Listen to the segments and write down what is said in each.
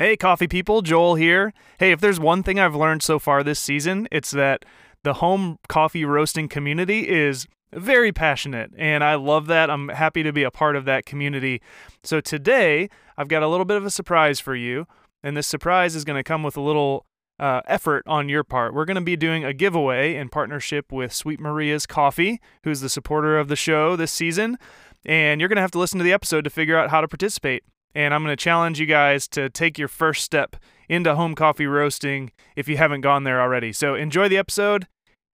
Hey, coffee people, Joel here. Hey, if there's one thing I've learned so far this season, it's that the home coffee roasting community is very passionate, and I love that. I'm happy to be a part of that community. So today, I've got a little bit of a surprise for you, and this surprise is going to come with a little uh, effort on your part. We're going to be doing a giveaway in partnership with Sweet Maria's Coffee, who's the supporter of the show this season. And you're going to have to listen to the episode to figure out how to participate and I'm going to challenge you guys to take your first step into home coffee roasting if you haven't gone there already. So enjoy the episode.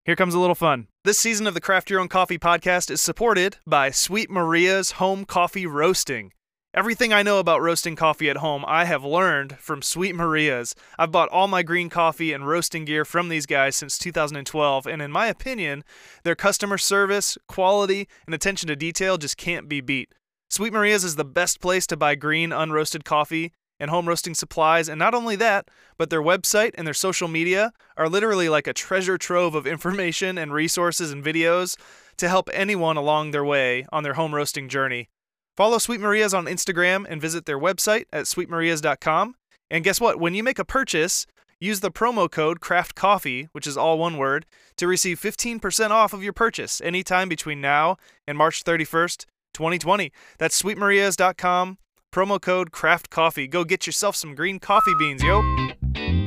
Here comes a little fun. This season of the Craft Your Own Coffee podcast is supported by Sweet Maria's Home Coffee Roasting. Everything I know about roasting coffee at home, I have learned from Sweet Maria's. I've bought all my green coffee and roasting gear from these guys since 2012, and in my opinion, their customer service, quality, and attention to detail just can't be beat. Sweet Maria's is the best place to buy green, unroasted coffee and home roasting supplies. And not only that, but their website and their social media are literally like a treasure trove of information and resources and videos to help anyone along their way on their home roasting journey. Follow Sweet Maria's on Instagram and visit their website at sweetmarias.com. And guess what? When you make a purchase, use the promo code Craft Coffee, which is all one word, to receive 15% off of your purchase anytime between now and March 31st. 2020. That's sweetmarias.com, promo code craft coffee. Go get yourself some green coffee beans, yo.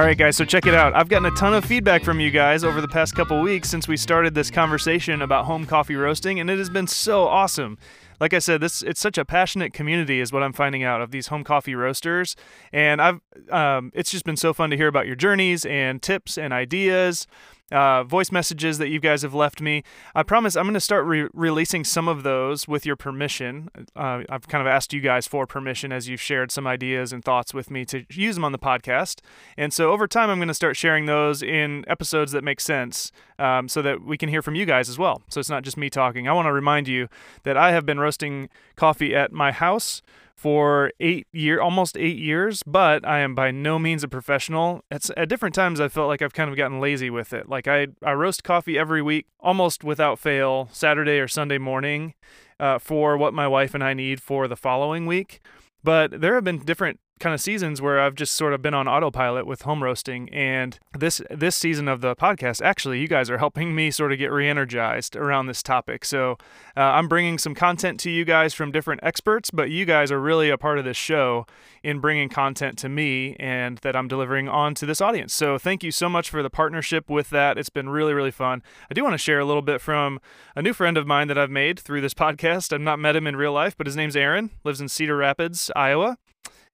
All right, guys, so check it out. I've gotten a ton of feedback from you guys over the past couple weeks since we started this conversation about home coffee roasting, and it has been so awesome. Like I said, this it's such a passionate community, is what I'm finding out of these home coffee roasters, and I've um, it's just been so fun to hear about your journeys and tips and ideas uh, voice messages that you guys have left me. I promise I'm going to start re- releasing some of those with your permission. Uh, I've kind of asked you guys for permission as you've shared some ideas and thoughts with me to use them on the podcast. And so over time, I'm going to start sharing those in episodes that make sense um, so that we can hear from you guys as well. So it's not just me talking. I want to remind you that I have been roasting coffee at my house for eight year almost eight years but i am by no means a professional. It's at different times i felt like i've kind of gotten lazy with it. Like i i roast coffee every week almost without fail saturday or sunday morning uh, for what my wife and i need for the following week. But there have been different kind of seasons where I've just sort of been on autopilot with home roasting and this this season of the podcast actually you guys are helping me sort of get re-energized around this topic. So uh, I'm bringing some content to you guys from different experts but you guys are really a part of this show in bringing content to me and that I'm delivering on to this audience. So thank you so much for the partnership with that. It's been really really fun. I do want to share a little bit from a new friend of mine that I've made through this podcast. I've not met him in real life but his name's Aaron lives in Cedar Rapids Iowa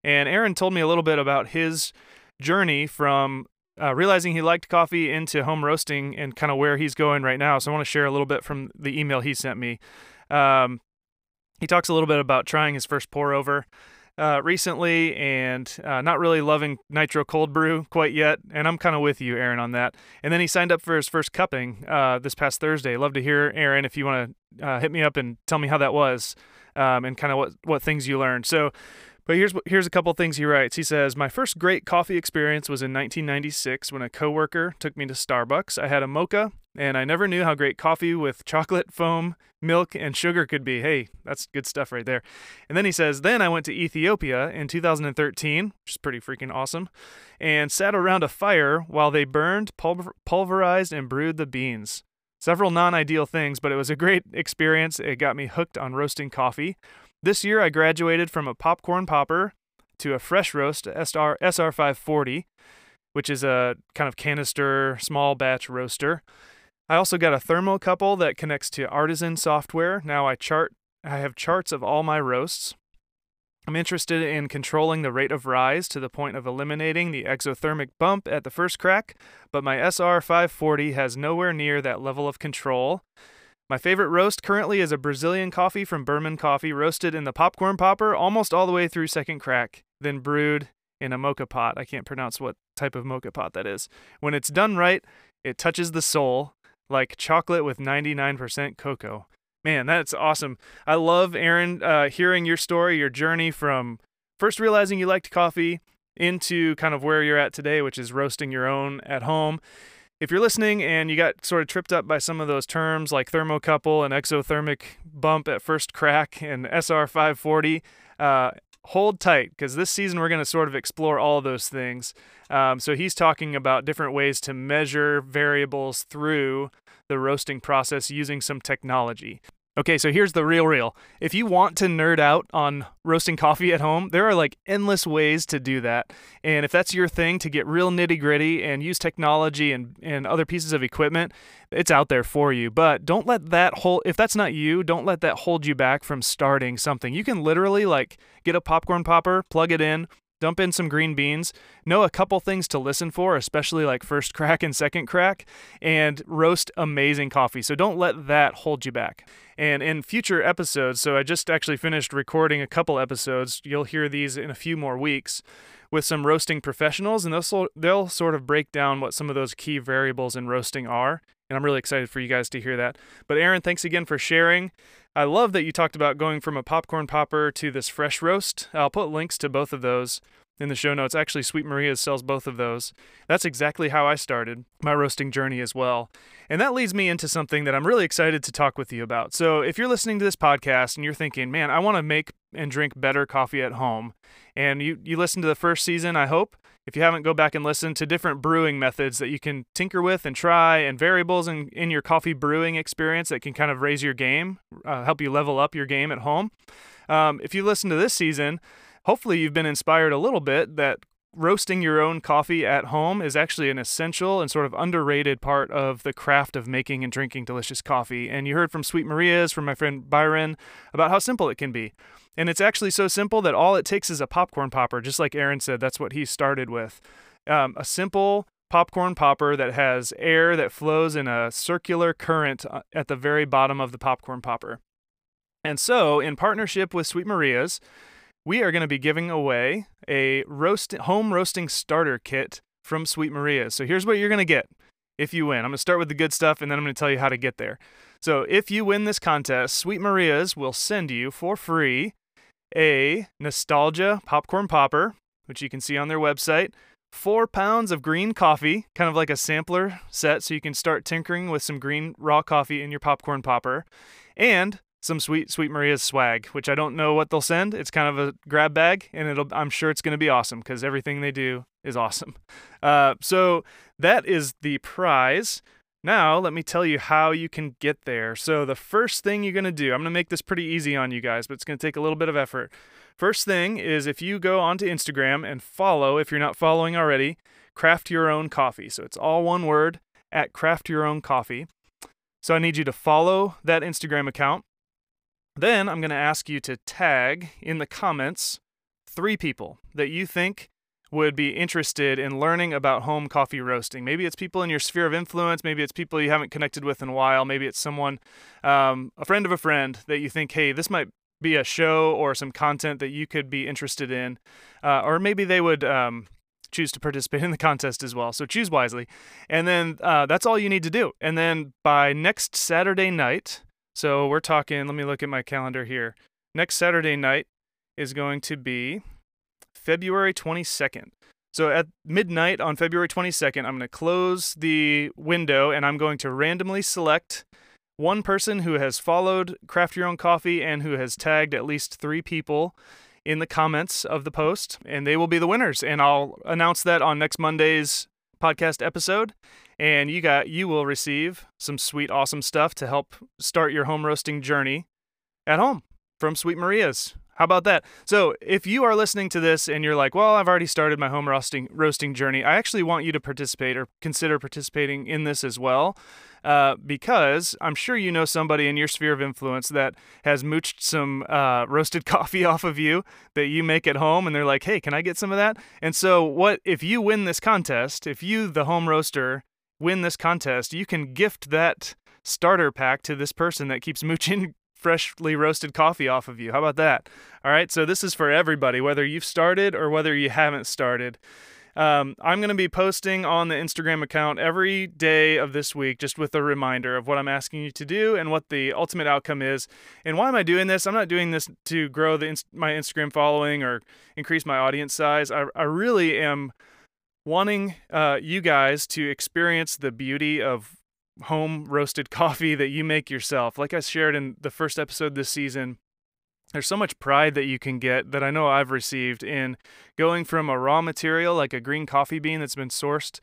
and Aaron told me a little bit about his journey from uh, realizing he liked coffee into home roasting and kind of where he's going right now. So I want to share a little bit from the email he sent me. Um, he talks a little bit about trying his first pour over uh, recently and uh, not really loving nitro cold brew quite yet. And I'm kind of with you, Aaron, on that. And then he signed up for his first cupping uh, this past Thursday. Love to hear, Aaron, if you want to uh, hit me up and tell me how that was um, and kind of what, what things you learned. So but here's here's a couple things he writes. He says, "My first great coffee experience was in 1996 when a coworker took me to Starbucks. I had a mocha, and I never knew how great coffee with chocolate foam, milk, and sugar could be. Hey, that's good stuff right there." And then he says, "Then I went to Ethiopia in 2013, which is pretty freaking awesome, and sat around a fire while they burned, pulver- pulverized, and brewed the beans." Several non ideal things, but it was a great experience. It got me hooked on roasting coffee. This year, I graduated from a popcorn popper to a fresh roast SR, SR540, which is a kind of canister small batch roaster. I also got a thermocouple that connects to Artisan software. Now I chart I have charts of all my roasts. I'm interested in controlling the rate of rise to the point of eliminating the exothermic bump at the first crack, but my SR540 has nowhere near that level of control. My favorite roast currently is a Brazilian coffee from Burman Coffee, roasted in the popcorn popper almost all the way through second crack, then brewed in a moka pot. I can't pronounce what type of moka pot that is. When it's done right, it touches the soul like chocolate with 99% cocoa. Man, that's awesome. I love Aaron uh, hearing your story, your journey from first realizing you liked coffee into kind of where you're at today, which is roasting your own at home. If you're listening and you got sort of tripped up by some of those terms like thermocouple and exothermic bump at first crack and SR540, uh, hold tight because this season we're going to sort of explore all of those things. Um, so he's talking about different ways to measure variables through the roasting process using some technology. Okay, so here's the real real. If you want to nerd out on roasting coffee at home, there are like endless ways to do that. And if that's your thing to get real nitty gritty and use technology and, and other pieces of equipment, it's out there for you. But don't let that hold, if that's not you, don't let that hold you back from starting something. You can literally like get a popcorn popper, plug it in, dump in some green beans, know a couple things to listen for, especially like first crack and second crack, and roast amazing coffee. So don't let that hold you back. And in future episodes, so I just actually finished recording a couple episodes, you'll hear these in a few more weeks with some roasting professionals, and they'll, they'll sort of break down what some of those key variables in roasting are. And I'm really excited for you guys to hear that. But Aaron, thanks again for sharing. I love that you talked about going from a popcorn popper to this fresh roast. I'll put links to both of those in the show notes. Actually, Sweet Maria's sells both of those. That's exactly how I started my roasting journey as well. And that leads me into something that I'm really excited to talk with you about. So, if you're listening to this podcast and you're thinking, man, I want to make and drink better coffee at home, and you, you listened to the first season, I hope, if you haven't, go back and listen to different brewing methods that you can tinker with and try, and variables in, in your coffee brewing experience that can kind of raise your game, uh, help you level up your game at home. Um, if you listen to this season, hopefully you've been inspired a little bit that roasting your own coffee at home is actually an essential and sort of underrated part of the craft of making and drinking delicious coffee. And you heard from Sweet Maria's, from my friend Byron, about how simple it can be. And it's actually so simple that all it takes is a popcorn popper, just like Aaron said. That's what he started with. Um, a simple popcorn popper that has air that flows in a circular current uh, at the very bottom of the popcorn popper. And so, in partnership with Sweet Maria's, we are going to be giving away a roast home roasting starter kit from Sweet Maria's. So here's what you're going to get if you win. I'm going to start with the good stuff and then I'm going to tell you how to get there. So if you win this contest, Sweet Maria's will send you for free a Nostalgia popcorn popper, which you can see on their website, four pounds of green coffee, kind of like a sampler set, so you can start tinkering with some green raw coffee in your popcorn popper, and some sweet sweet Maria's swag, which I don't know what they'll send. It's kind of a grab bag, and it'll I'm sure it's going to be awesome because everything they do is awesome. Uh, so that is the prize. Now, let me tell you how you can get there. So, the first thing you're going to do, I'm going to make this pretty easy on you guys, but it's going to take a little bit of effort. First thing is if you go onto Instagram and follow, if you're not following already, Craft Your Own Coffee. So, it's all one word at Craft Your Own Coffee. So, I need you to follow that Instagram account. Then, I'm going to ask you to tag in the comments three people that you think would be interested in learning about home coffee roasting. Maybe it's people in your sphere of influence. Maybe it's people you haven't connected with in a while. Maybe it's someone, um, a friend of a friend that you think, hey, this might be a show or some content that you could be interested in. Uh, or maybe they would um, choose to participate in the contest as well. So choose wisely. And then uh, that's all you need to do. And then by next Saturday night, so we're talking, let me look at my calendar here. Next Saturday night is going to be February 22nd. So at midnight on February 22nd, I'm going to close the window and I'm going to randomly select one person who has followed Craft Your Own Coffee and who has tagged at least three people in the comments of the post, and they will be the winners. And I'll announce that on next Monday's podcast episode. And you got you will receive some sweet, awesome stuff to help start your home roasting journey at home from Sweet Maria's. How about that? So, if you are listening to this and you're like, "Well, I've already started my home roasting roasting journey," I actually want you to participate or consider participating in this as well, uh, because I'm sure you know somebody in your sphere of influence that has mooched some uh, roasted coffee off of you that you make at home, and they're like, "Hey, can I get some of that?" And so, what if you win this contest? If you, the home roaster, win this contest, you can gift that starter pack to this person that keeps mooching freshly roasted coffee off of you. How about that? All right, so this is for everybody, whether you've started or whether you haven't started. Um, I'm going to be posting on the Instagram account every day of this week, just with a reminder of what I'm asking you to do and what the ultimate outcome is. And why am I doing this? I'm not doing this to grow the my Instagram following or increase my audience size. I, I really am wanting uh, you guys to experience the beauty of home roasted coffee that you make yourself. Like I shared in the first episode this season, there's so much pride that you can get that I know I've received in going from a raw material like a green coffee bean that's been sourced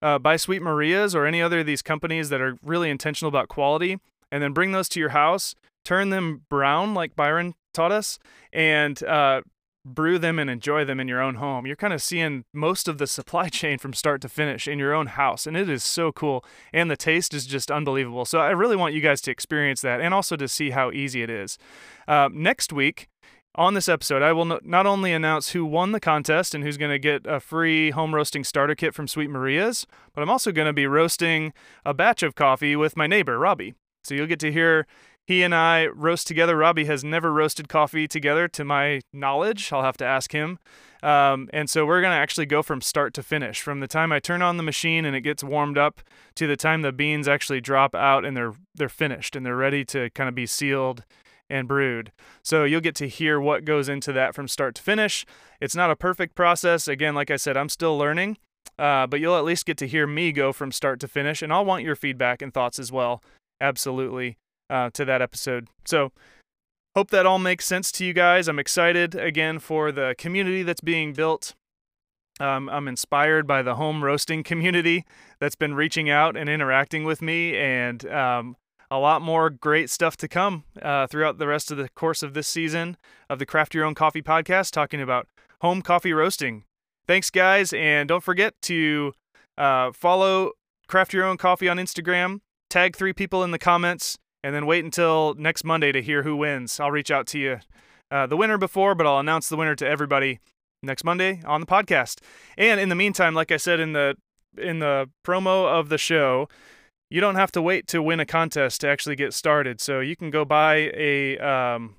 uh, by Sweet Maria's or any other of these companies that are really intentional about quality, and then bring those to your house, turn them brown like Byron taught us, and uh, brew them and enjoy them in your own home. You're kind of seeing most of the supply chain from start to finish in your own house, and it is so cool. And the taste is just unbelievable. So I really want you guys to experience that and also to see how easy it is. Uh, next week, on this episode, I will not only announce who won the contest and who's going to get a free home roasting starter kit from Sweet Maria's, but I'm also going to be roasting a batch of coffee with my neighbor, Robbie. So you'll get to hear he and I roast together. Robbie has never roasted coffee together, to my knowledge. I'll have to ask him. Um, and so we're going to actually go from start to finish, from the time I turn on the machine and it gets warmed up to the time the beans actually drop out and they're they're finished and they're ready to kind of be sealed and brewed. So you'll get to hear what goes into that from start to finish. It's not a perfect process. Again, like I said, I'm still learning. Uh, but you'll at least get to hear me go from start to finish, and I'll want your feedback and thoughts as well. Absolutely uh, to that episode. So, hope that all makes sense to you guys. I'm excited again for the community that's being built. Um, I'm inspired by the home roasting community that's been reaching out and interacting with me, and um, a lot more great stuff to come uh, throughout the rest of the course of this season of the Craft Your Own Coffee podcast, talking about home coffee roasting. Thanks, guys, and don't forget to uh, follow Craft Your Own Coffee on Instagram. Tag three people in the comments and then wait until next Monday to hear who wins. I'll reach out to you, uh, the winner before, but I'll announce the winner to everybody next Monday on the podcast. And in the meantime, like I said in the in the promo of the show, you don't have to wait to win a contest to actually get started. So you can go buy a um,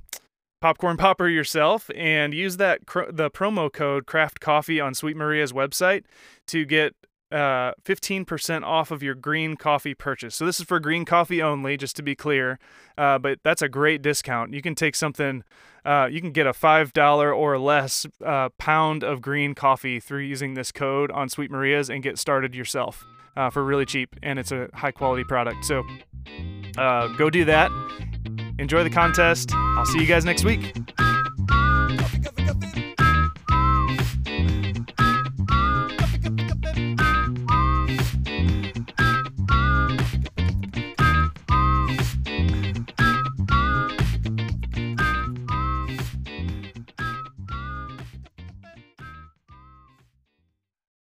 popcorn popper yourself and use that cr- the promo code Craft Coffee on Sweet Maria's website to get uh, 15% off of your green coffee purchase. So this is for green coffee only, just to be clear. Uh, but that's a great discount. You can take something, uh, you can get a $5 or less uh, pound of green coffee through using this code on Sweet Maria's and get started yourself uh, for really cheap. And it's a high quality product. So uh, go do that. Enjoy the contest. I'll see you guys next week.